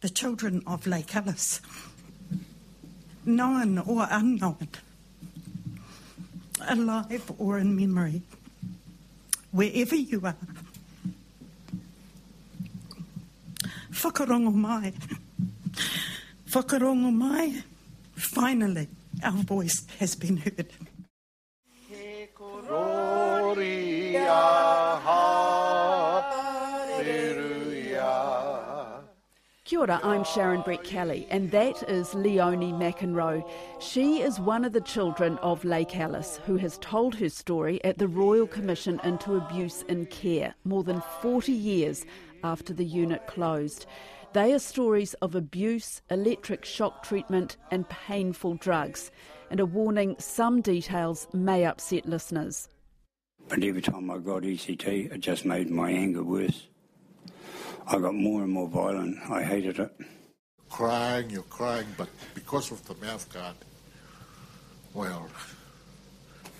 the children of Lake Alice, known or unknown, alive or in memory, wherever you are. Whakarongo mai. Whakarongo mai. Finally, our voice has been heard. Kia ora, I'm Sharon Brettkelly, and that is Leonie McInroe. She is one of the children of Lake Alice who has told her story at the Royal Commission into Abuse in Care more than 40 years after the unit closed. They are stories of abuse, electric shock treatment, and painful drugs. And a warning some details may upset listeners. But every time I got ECT, it just made my anger worse. I got more and more violent. I hated it. Crying, you're crying, but because of the mouth guard, well,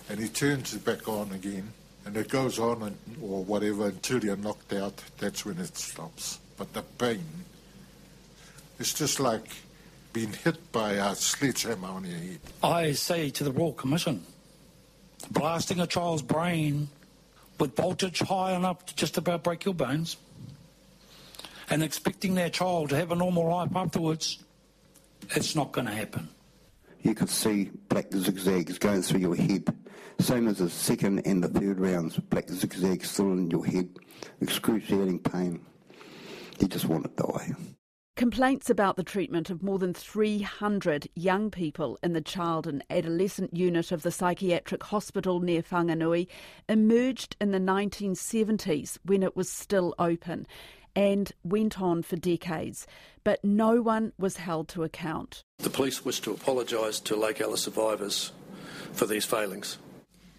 and he turns it back on again, and it goes on and, or whatever until you're knocked out. That's when it stops. But the pain, it's just like being hit by a sledgehammer on your head. I say to the Royal Commission, blasting a child's brain with voltage high enough to just about break your bones and expecting their child to have a normal life afterwards, it's not going to happen. You could see black zigzags going through your head. Same as the second and the third rounds, black zigzags still in your head. Excruciating pain. You just want to die. Complaints about the treatment of more than 300 young people in the child and adolescent unit of the psychiatric hospital near Whanganui emerged in the 1970s when it was still open and went on for decades, but no one was held to account. The police wish to apologise to Lake Alice survivors for these failings.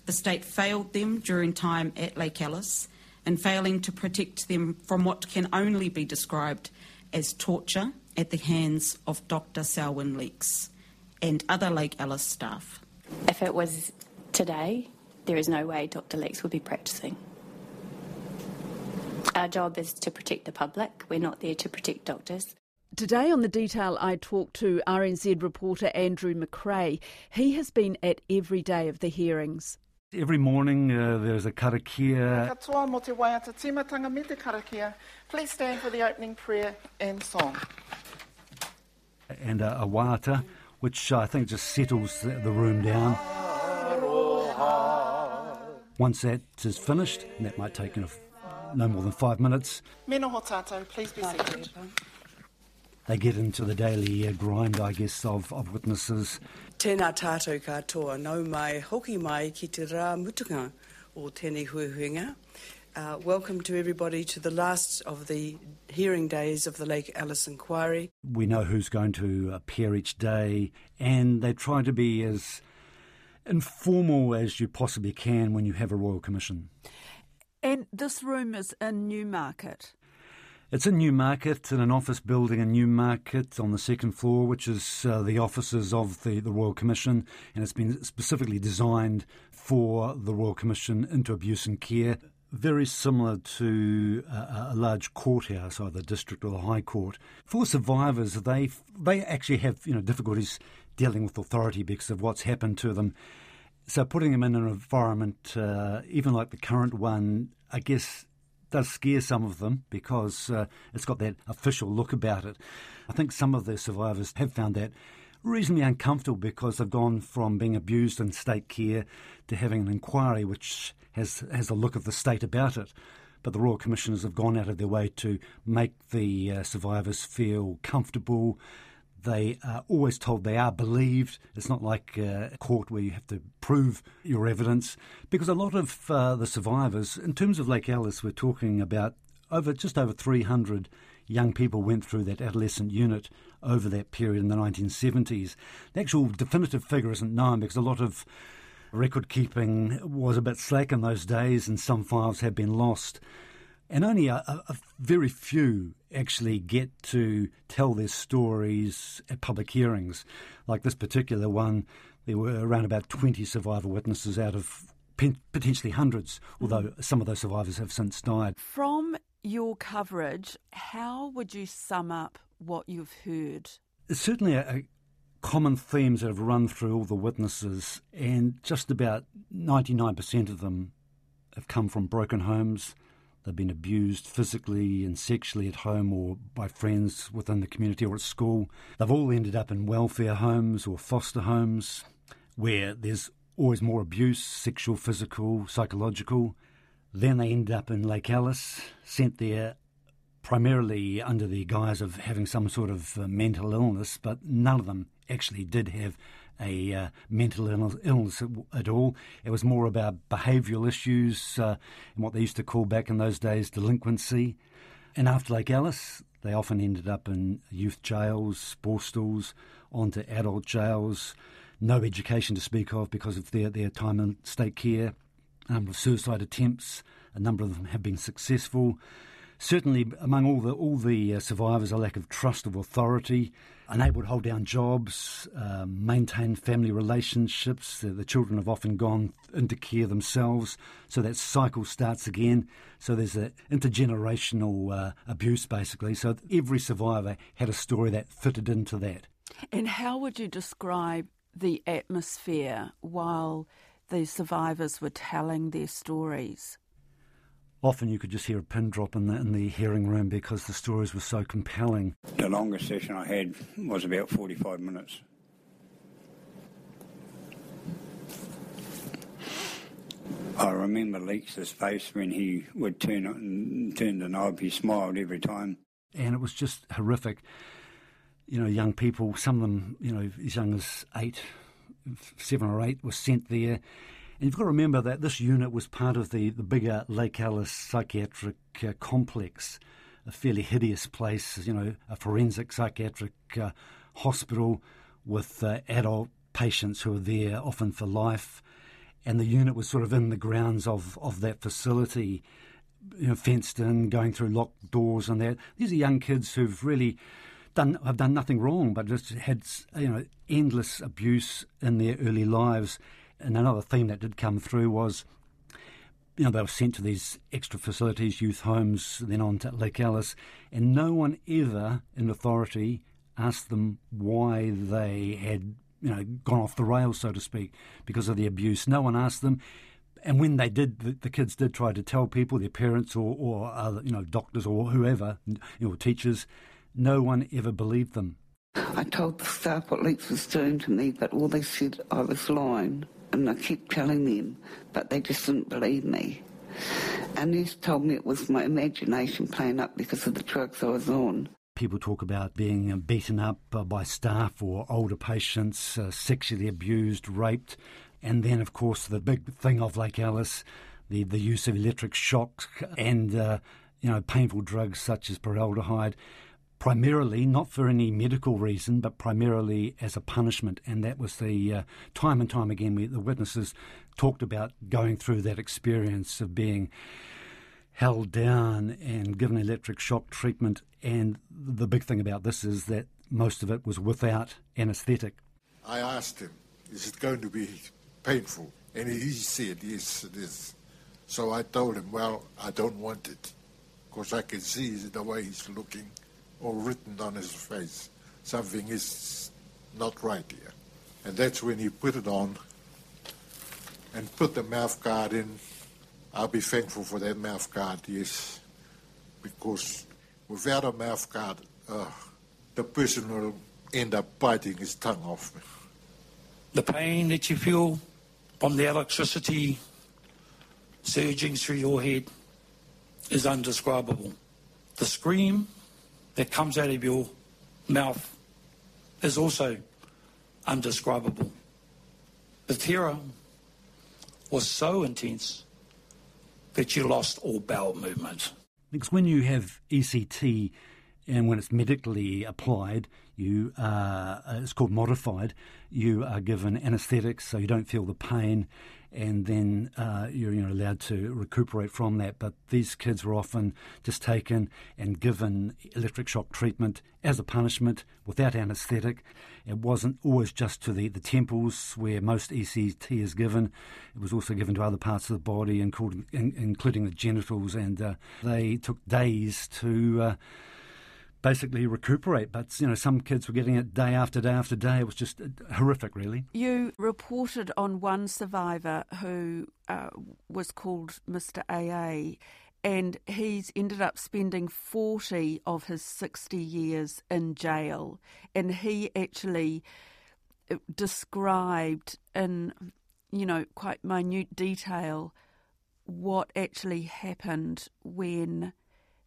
The state failed them during time at Lake Alice and failing to protect them from what can only be described as torture at the hands of Dr. Selwyn Leeks and other Lake Alice staff. If it was today, there is no way Dr. Leeks would be practicing. Our job is to protect the public. We're not there to protect doctors. Today on The Detail, I talked to RNZ reporter Andrew McRae. He has been at every day of the hearings. Every morning uh, there's a karakia. Katoa mo te waiata timatanga me te karakia. Please stand for the opening prayer and song. And a, a waiata, which I think just settles the, the room down. Once that is finished, and that might take you know, no more than five minutes. Menoho tātou, please be seated. They get into the daily uh, grind, I guess, of, of witnesses. Tēnā tātou katoa, nau mai, hoki mai ki te rā mutunga o tēnei huihuinga. Uh, welcome to everybody to the last of the hearing days of the Lake Alice inquiry. We know who's going to appear each day, and they try to be as informal as you possibly can when you have a Royal Commission. And this room is in Newmarket. It's in Newmarket, in an office building in Newmarket on the second floor, which is uh, the offices of the, the Royal Commission, and it's been specifically designed for the Royal Commission into abuse and care. Very similar to a, a large courthouse, either district or the High Court. For survivors, they they actually have you know difficulties dealing with authority because of what's happened to them. So putting them in an environment, uh, even like the current one, I guess does scare some of them because uh, it's got that official look about it. I think some of the survivors have found that reasonably uncomfortable because they've gone from being abused in state care to having an inquiry which has has a look of the state about it. But the Royal Commissioners have gone out of their way to make the uh, survivors feel comfortable. They are always told they are believed. It's not like uh, a court where you have to prove your evidence. Because a lot of uh, the survivors, in terms of Lake Alice, we're talking about over just over 300 young people went through that adolescent unit over that period in the 1970s. The actual definitive figure isn't known because a lot of record keeping was a bit slack in those days and some files have been lost. And only a, a, very few actually get to tell their stories at public hearings. Like this particular one, there were around about 20 survivor witnesses out of potentially hundreds, although mm. some of those survivors have since died. From your coverage, how would you sum up what you've heard? It's certainly a, a common themes that have run through all the witnesses, and just about 99% of them have come from broken homes. They've been abused physically and sexually at home or by friends within the community or at school. They've all ended up in welfare homes or foster homes where there's always more abuse sexual, physical, psychological. Then they end up in Lake Alice, sent there primarily under the guise of having some sort of uh, mental illness, but none of them actually did have a uh, mental illness at all. It was more about behavioural issues uh, and what they used to call back in those days delinquency. And after Lake Alice, they often ended up in youth jails, borstals, onto adult jails. No education to speak of because of their, their time in state care. A number of suicide attempts, a number of them have been successful certainly among all the all the uh, survivors, a lack of trust of authority, unable to hold down jobs, uh, maintain family relationships. The, the, children have often gone into care themselves, so that cycle starts again. So there's an intergenerational uh, abuse, basically. So every survivor had a story that fitted into that. And how would you describe the atmosphere while the survivors were telling their stories? Often you could just hear a pin drop in the, in the hearing room because the stories were so compelling. The longest session I had was about 45 minutes. I remember Leeks' face when he would turn, turn the knob. He smiled every time. And it was just horrific. You know, young people, some of them, you know, as young as eight, seven or eight, were sent there and you've got to remember that this unit was part of the, the bigger Lake Alice psychiatric uh, complex, a fairly hideous place, you know, a forensic psychiatric uh, hospital with uh, adult patients who are there often for life. And the unit was sort of in the grounds of, of that facility, you know, fenced in, going through locked doors and that. These are young kids who've really done have done nothing wrong, but just had you know endless abuse in their early lives and another theme that did come through was you know, they were sent to these extra facilities, youth homes, then on to Lake Alice, and no one ever in authority asked them why they had, you know, gone off the rails, so to speak, because of the abuse. No one asked them. And when they did, the, the kids did try to tell people, their parents or, or other, you know, doctors or whoever, you know, teachers, no one ever believed them. I told the staff what Leeks was doing to me, but all they said I was lying and I kept telling them, but they just didn't believe me. And they told me it was my imagination playing up because of the drugs I was on. People talk about being beaten up uh, by staff or older patients, uh, sexually abused, raped, and then, of course, the big thing of Lake Alice, the, the use of electric shocks and uh, you know painful drugs such as paraldehyde primarily not for any medical reason, but primarily as a punishment. And that was the uh, time and time again we, the witnesses talked about going through that experience of being held down and given electric shock treatment. And the big thing about this is that most of it was without anaesthetic. I asked him, "Is it going to be painful?" And he said, "Yes, it is." So I told him, "Well, I don't want it." because I can see the way he's looking or written on his face. Something is not right here. And that's when he put it on and put the mouth guard in. I'll be thankful for that mouth guard, yes, because without a mouth guard, uh, the person will end up biting his tongue off. The pain that you feel from the electricity surging through your head is undescribable. The scream that comes out of your mouth is also undescribable. The terror was so intense that you lost all bowel movement. Because when you have ECT and when it's medically applied, you uh, it's called modified. You are given anaesthetics, so you don't feel the pain, and then uh, you're you know, allowed to recuperate from that. But these kids were often just taken and given electric shock treatment as a punishment without anaesthetic. It wasn't always just to the, the temples where most ECT is given. It was also given to other parts of the body, including, in, including the genitals, and uh, they took days to. Uh, basically recuperate. But you know, some kids were getting it day after day after day. It was just horrific, really. You reported on one survivor who uh, was called Mr. AA, and he's ended up spending 40 of his 60 years in jail. And he actually uh, described in, you know, quite minute detail what actually happened when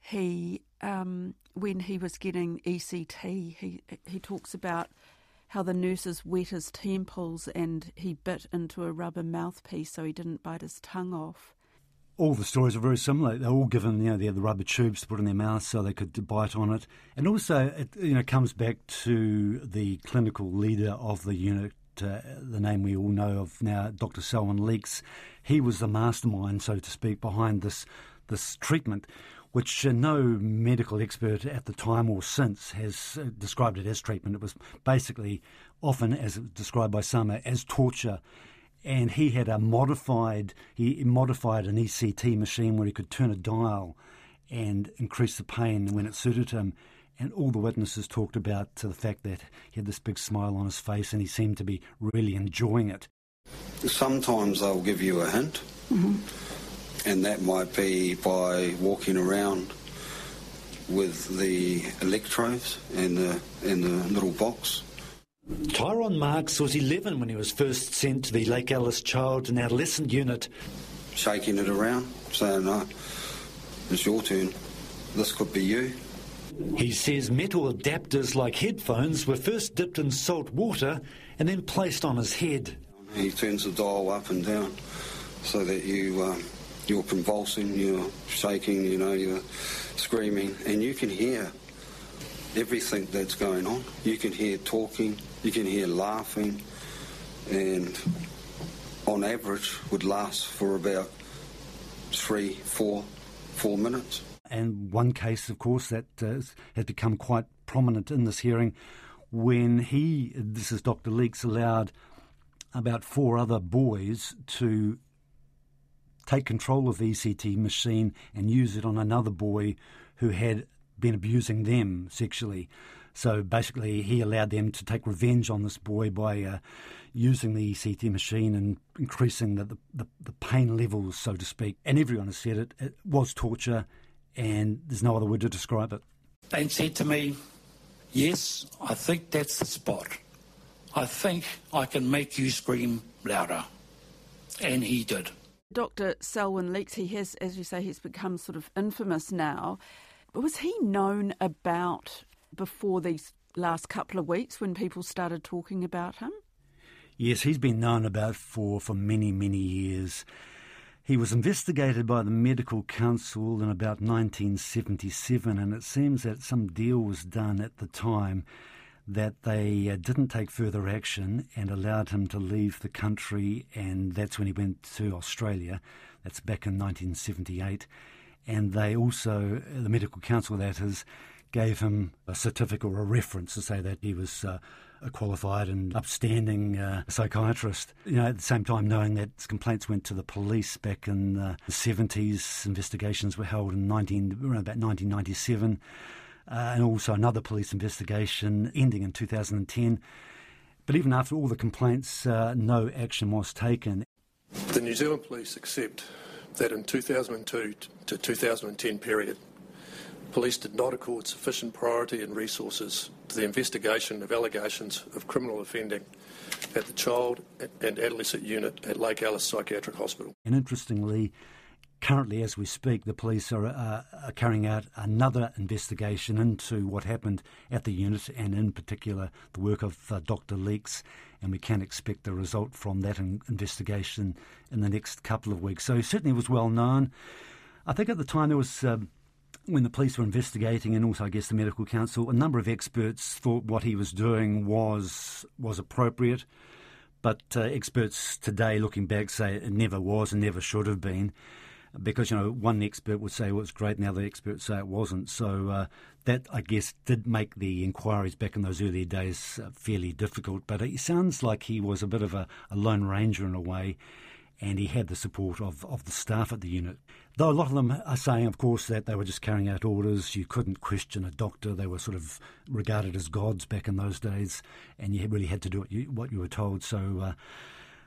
he um, when he was getting ECT. He he talks about how the nurses wet his temples and he bit into a rubber mouthpiece so he didn't bite his tongue off all the stories are very similar. They're all given, you know, the rubber tubes to put in their mouth so they could bite on it. And also, it, you know, comes back to the clinical leader of the unit, uh, the name we all know of now, Dr. Selwyn Leeks. He was the mastermind, so to speak, behind this this treatment, which uh, no medical expert at the time or since has uh, described it as treatment. It was basically often, as described by some, as torture and he had a modified he modified an ECT machine where he could turn a dial and increase the pain when it suited him. And all the witnesses talked about the fact that he had this big smile on his face and he seemed to be really enjoying it. Sometimes they'll give you a hint, mm-hmm. And that might be by walking around with the electrodes and the, and the little box Tyrone Marks was 11 when he was first sent to the Lake Alice Child and Adolescent Unit. Shaking it around, saying, no, it's your turn. This could be you. He says metal adapters like headphones were first dipped in salt water and then placed on his head. He turns the dial up and down so that you, um, you're convulsing, you're shaking, you know, you're screaming, and you can hear everything that's going on. You can hear talking, you can hear laughing, and on average would last for about three, four, four minutes. And one case, of course, that uh, has become quite prominent in this hearing when he, this is Dr. Leeks, allowed about four other boys to take control of the ECT machine and use it on another boy who had been abusing them sexually. So basically, he allowed them to take revenge on this boy by uh, using the ECT machine and increasing the, the, the, pain levels, so to speak. And everyone has said it, it was torture, and there's no other word to describe it. They said to me, Yes, I think that's the spot. I think I can make you scream louder. And he did. Dr. Selwyn Leeks, he has, as you say, he's become sort of infamous now. But was he known about before these last couple of weeks when people started talking about him? Yes, he's been known about for, for many, many years. He was investigated by the Medical Council in about 1977, and it seems that some deal was done at the time that they uh, didn't take further action and allowed him to leave the country, and that's when he went to Australia. That's back in 1978 and they also, the medical council that is, gave him a certificate or a reference to say that he was uh, a qualified and upstanding uh, psychiatrist. You know, at the same time, knowing that complaints went to the police back in the 70s, investigations were held in 19, around about 1997, uh, and also another police investigation ending in 2010. But even after all the complaints, uh, no action was taken. The New Zealand Police accept that in 2002 to 2010 period, police did not accord sufficient priority and resources to the investigation of allegations of criminal offending at the Child and Adolescent Unit at Lake Alice Psychiatric Hospital. And interestingly, currently, as we speak, the police are, uh, are, carrying out another investigation into what happened at the unit, and in particular, the work of uh, Dr. Leeks. And we can expect a result from that in- investigation in the next couple of weeks. So, certainly it was well known. I think at the time there was. Um, when the police were investigating, and also I guess the medical council, a number of experts thought what he was doing was was appropriate, but uh, experts today, looking back, say it never was and never should have been because you know one expert would say well, it was great, and the other experts say it wasn't. So uh, that I guess did make the inquiries back in those earlier days uh, fairly difficult. But it sounds like he was a bit of a, a lone ranger in a way, and he had the support of, of the staff at the unit. Though a lot of them are saying, of course, that they were just carrying out orders. You couldn't question a doctor. They were sort of regarded as gods back in those days, and you really had to do what you, what you were told. So uh,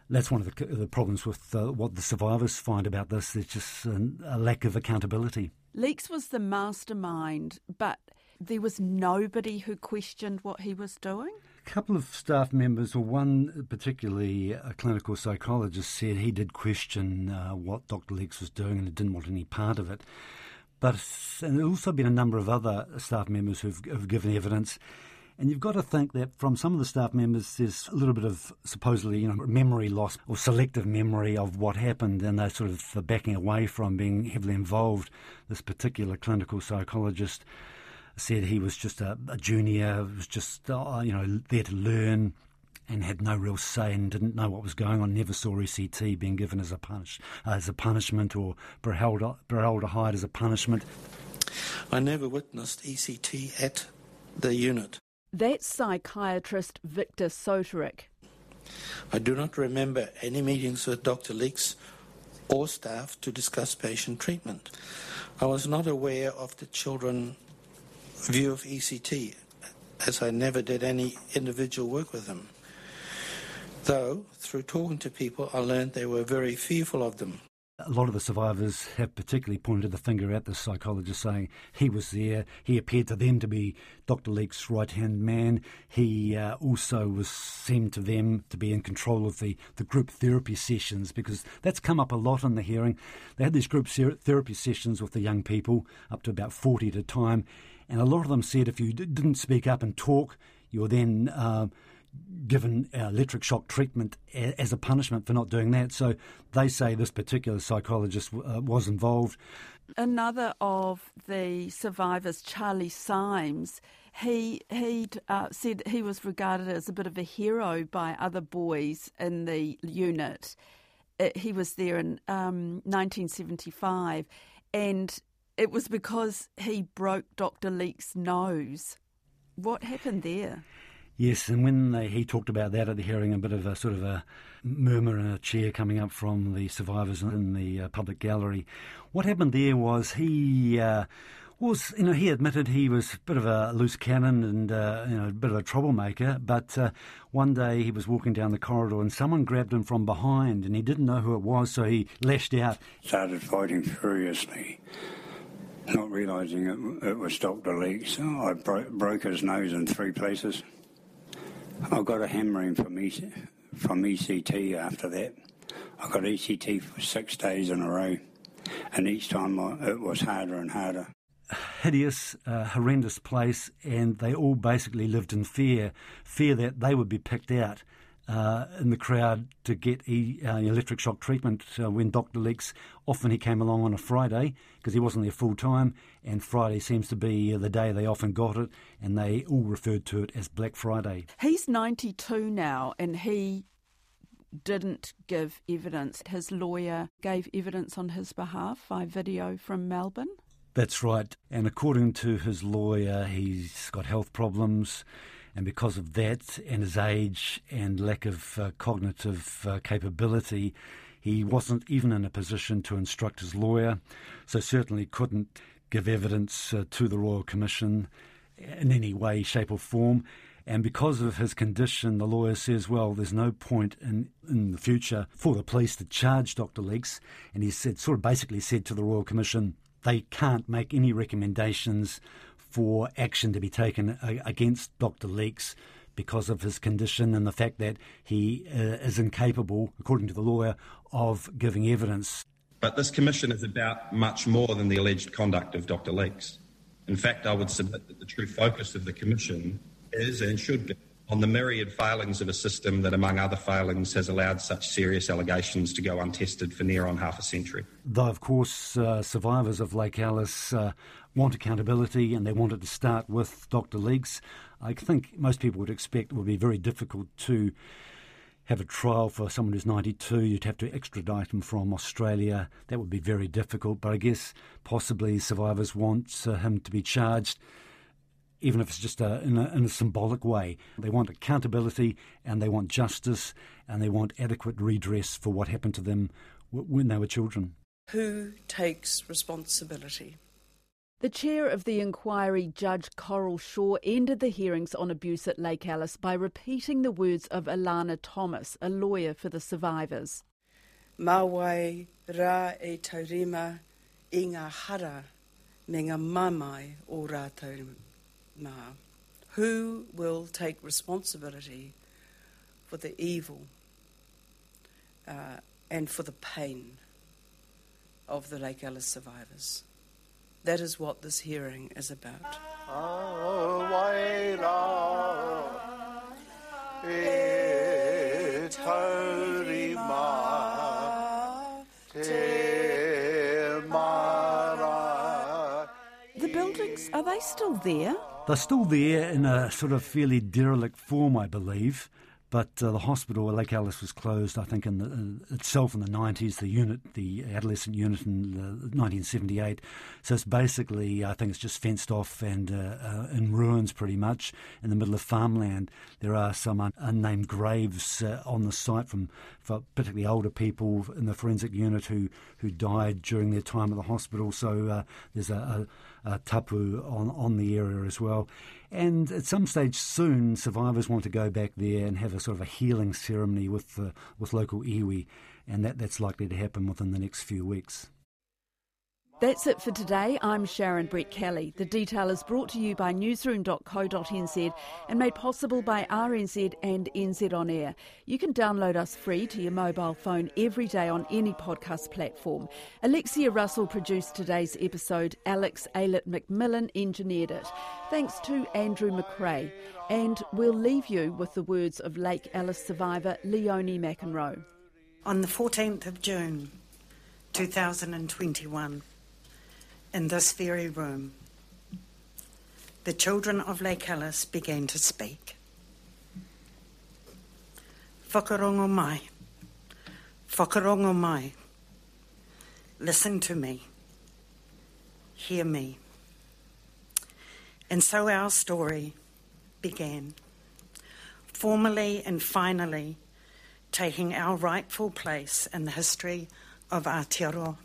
that's one of the, the problems with uh, what the survivors find about this. There's just a, a lack of accountability. Leeks was the mastermind, but there was nobody who questioned what he was doing? A couple of staff members, or one particularly a clinical psychologist, said he did question uh, what Dr. Leeks was doing and didn't want any part of it. But and there's also been a number of other staff members who've, who've given evidence. And you've got to think that from some of the staff members, there's a little bit of supposedly, you know, memory loss or selective memory of what happened, and they're sort of backing away from being heavily involved. This particular clinical psychologist said he was just a, a junior, was just uh, you know there to learn, and had no real say and didn't know what was going on. Never saw ECT being given as a punish as a punishment or paraldehyde as a punishment. I never witnessed ECT at the unit. That's psychiatrist Victor Soeterik. I do not remember any meetings with Dr. Leeks or staff to discuss patient treatment. I was not aware of the children view of ECT, as I never did any individual work with them. Though, through talking to people, I learned they were very fearful of them. A lot of the survivors have particularly pointed the finger at the psychologist, saying he was there. He appeared to them to be Dr. Leeks' right hand man. He uh, also was seemed to them to be in control of the, the group therapy sessions because that's come up a lot in the hearing. They had these group therapy sessions with the young people, up to about 40 at a time, and a lot of them said if you d- didn't speak up and talk, you were then uh, given electric shock treatment as a punishment for not doing that. So they say this particular psychologist uh, was involved. Another of the survivors, Charlie Symes, he he uh, said he was regarded as a bit of a hero by other boys in the unit. Uh, he was there in um, 1975, and it was because he broke Dr. Leeks' nose. What happened there? Yes, and when they, he talked about that at the hearing, a bit of a sort of a murmur and a cheer coming up from the survivors in the uh, public gallery. What happened there was he uh, was, you know, he admitted he was a bit of a loose cannon and, uh, you know, a bit of a troublemaker, but uh, one day he was walking down the corridor and someone grabbed him from behind and he didn't know who it was, so he lashed out. Started fighting furiously not realising it, it, was Dr. Leeks. I bro- broke his nose in three places. I got a hammering from, EC- from ECT after that. I got ECT for six days in a row, and each time it was harder and harder. Hideous, uh, horrendous place, and they all basically lived in fear fear that they would be picked out uh, in the crowd to get e, uh, electric shock treatment uh, when Dr. Leeks, often he came along on a Friday because he wasn't there full time, and Friday seems to be uh, the day they often got it, and they all referred to it as Black Friday. He's 92 now, and he didn't give evidence. His lawyer gave evidence on his behalf by video from Melbourne. That's right. And according to his lawyer, he's got health problems. And because of that, and his age and lack of uh, cognitive uh, capability, he wasn't even in a position to instruct his lawyer, so certainly couldn't give evidence uh, to the Royal Commission in any way, shape, or form. And because of his condition, the lawyer says, well, there's no point in, in the future for the police to charge Dr. Leeks. And he said, sort of basically said to the Royal Commission, they can't make any recommendations for action to be taken against Dr. Leeks because of his condition and the fact that he uh, is incapable, according to the lawyer, of giving evidence. But this commission is about much more than the alleged conduct of Dr. Leeks. In fact, I would submit that the true focus of the commission is and should be on the myriad failings of a system that, among other failings, has allowed such serious allegations to go untested for near on half a century. Though, of course, uh, survivors of Lake Alice uh, want accountability and they want it to start with Dr. Leeks, I think most people would expect it would be very difficult to have a trial for someone who's 92. You'd have to extradite him from Australia. That would be very difficult, but I guess possibly survivors want uh, him to be charged even if it's just a, in, a, in a symbolic way. They want accountability and they want justice and they want adequate redress for what happened to them when they were children. Who takes responsibility? The chair of the inquiry, Judge Coral Shaw, ended the hearings on abuse at Lake Alice by repeating the words of Alana Thomas, a lawyer for the survivors. Mawai ra e taurima i ngā hara me ngā mamai o rātou mā. Who will take responsibility for the evil uh, and for the pain of the Lake Alice survivors? That is what this hearing is about. The buildings, are they still there? They're still there in a sort of fairly derelict form, I believe. But uh, the hospital, Lake Alice, was closed, I think, in the, uh, itself in the 90s, the unit, the adolescent unit in 1978. So it's basically, I think it's just fenced off and uh, uh, in ruins pretty much in the middle of farmland. There are some un- unnamed graves uh, on the site from for particularly older people in the forensic unit who, who died during their time at the hospital. So there's a, a, a tapu on, on the area as well. And at some stage soon, survivors want to go back there and have a sort of a healing ceremony with uh, with local iwi, and that, that's likely to happen within the next few weeks. That's it for today. I'm Sharon Brettkelly. The detail is brought to you by newsroom.co.nz and made possible by RNZ and NZ On Air. You can download us free to your mobile phone every day on any podcast platform. Alexia Russell produced today's episode. Alex Aylett McMillan engineered it. Thanks to Andrew McRae. And we'll leave you with the words of Lake Alice survivor Leonie McInroe. On the 14th of June, 2021, in this very room, the children of Lake Alice began to speak. Whakarongo mai, whakarongo mai, listen to me, hear me. And so our story began, formally and finally taking our rightful place in the history of Aotearoa.